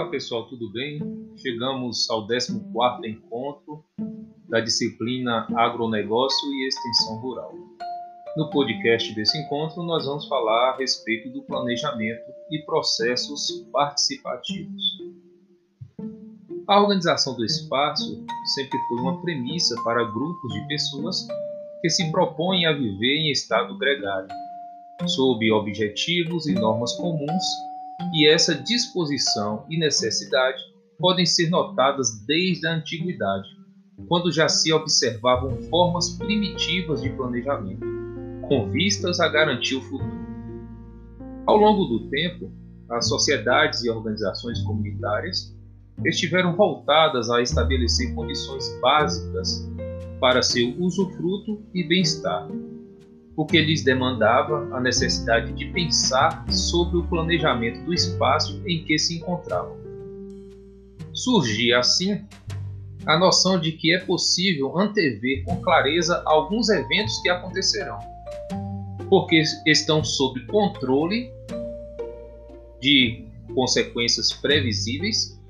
Olá pessoal, tudo bem? Chegamos ao 14 encontro da disciplina Agronegócio e Extensão Rural. No podcast desse encontro, nós vamos falar a respeito do planejamento e processos participativos. A organização do espaço sempre foi uma premissa para grupos de pessoas que se propõem a viver em estado gregário, sob objetivos e normas comuns e essa disposição e necessidade podem ser notadas desde a antiguidade, quando já se observavam formas primitivas de planejamento, com vistas a garantir o futuro. Ao longo do tempo, as sociedades e organizações comunitárias estiveram voltadas a estabelecer condições básicas para seu usufruto e bem-estar, o que lhes demandava a necessidade de pensar sobre o planejamento do espaço em que se encontravam. Surgia assim a noção de que é possível antever com clareza alguns eventos que acontecerão, porque estão sob controle de consequências previsíveis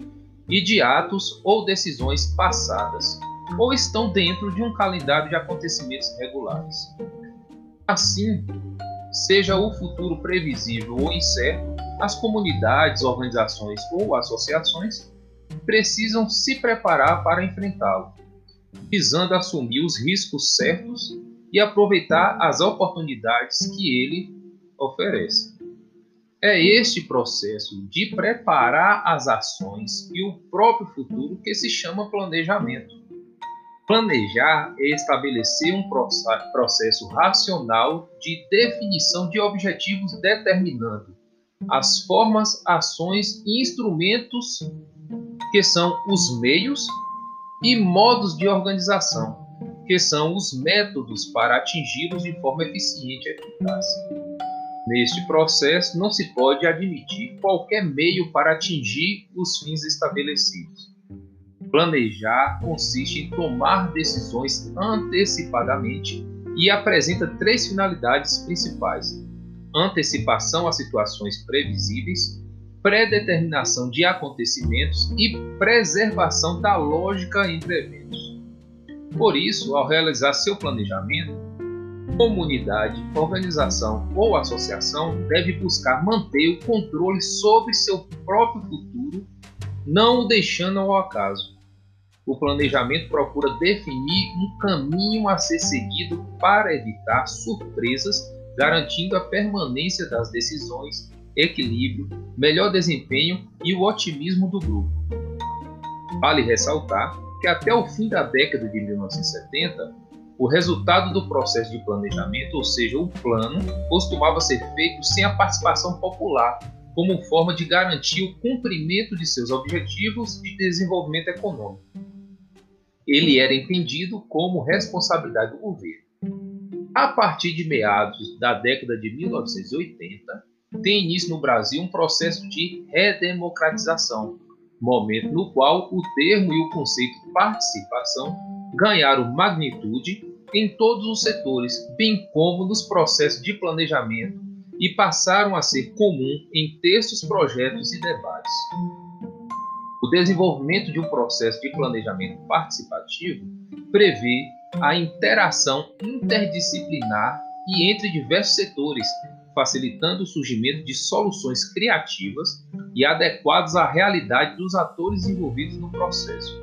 e de atos ou decisões passadas, ou estão dentro de um calendário de acontecimentos regulares. Assim, seja o futuro previsível ou incerto, as comunidades, organizações ou associações precisam se preparar para enfrentá-lo, visando assumir os riscos certos e aproveitar as oportunidades que ele oferece. É este processo de preparar as ações e o próprio futuro que se chama planejamento. Planejar é estabelecer um processo racional de definição de objetivos determinando as formas, ações e instrumentos que são os meios e modos de organização, que são os métodos para atingi-los de forma eficiente e eficaz. Neste processo, não se pode admitir qualquer meio para atingir os fins estabelecidos Planejar consiste em tomar decisões antecipadamente e apresenta três finalidades principais: antecipação a situações previsíveis, predeterminação de acontecimentos e preservação da lógica entre eventos. Por isso, ao realizar seu planejamento, comunidade, organização ou associação deve buscar manter o controle sobre seu próprio futuro, não o deixando ao acaso o planejamento procura definir um caminho a ser seguido para evitar surpresas, garantindo a permanência das decisões, equilíbrio, melhor desempenho e o otimismo do grupo. Vale ressaltar que até o fim da década de 1970, o resultado do processo de planejamento, ou seja, o plano, costumava ser feito sem a participação popular, como forma de garantir o cumprimento de seus objetivos de desenvolvimento econômico ele era entendido como responsabilidade do governo. A partir de meados da década de 1980, tem início no Brasil um processo de redemocratização, momento no qual o termo e o conceito participação ganharam magnitude em todos os setores, bem como nos processos de planejamento e passaram a ser comum em textos, projetos e debates. O desenvolvimento de um processo de planejamento participativo prevê a interação interdisciplinar e entre diversos setores, facilitando o surgimento de soluções criativas e adequadas à realidade dos atores envolvidos no processo.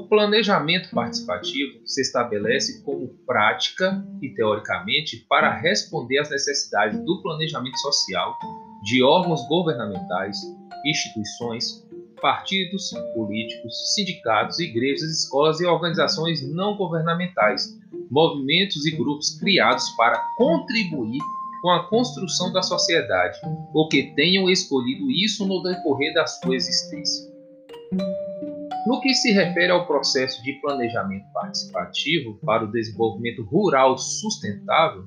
Planejamento participativo se estabelece como prática e teoricamente para responder às necessidades do planejamento social de órgãos governamentais, instituições, partidos políticos, sindicatos, igrejas, escolas e organizações não governamentais, movimentos e grupos criados para contribuir com a construção da sociedade ou que tenham escolhido isso no decorrer da sua existência. No que se refere ao processo de planejamento participativo para o desenvolvimento rural sustentável,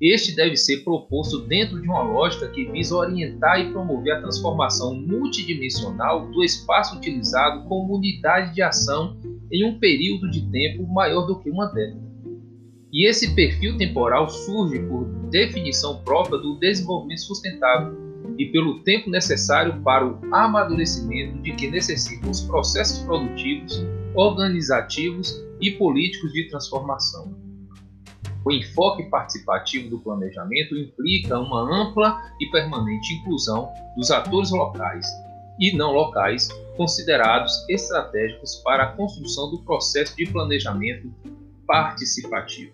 este deve ser proposto dentro de uma lógica que visa orientar e promover a transformação multidimensional do espaço utilizado como unidade de ação em um período de tempo maior do que uma década. E esse perfil temporal surge por definição própria do desenvolvimento sustentável e pelo tempo necessário para o amadurecimento de que necessitam os processos produtivos, organizativos e políticos de transformação. O enfoque participativo do planejamento implica uma ampla e permanente inclusão dos atores locais e não locais considerados estratégicos para a construção do processo de planejamento participativo.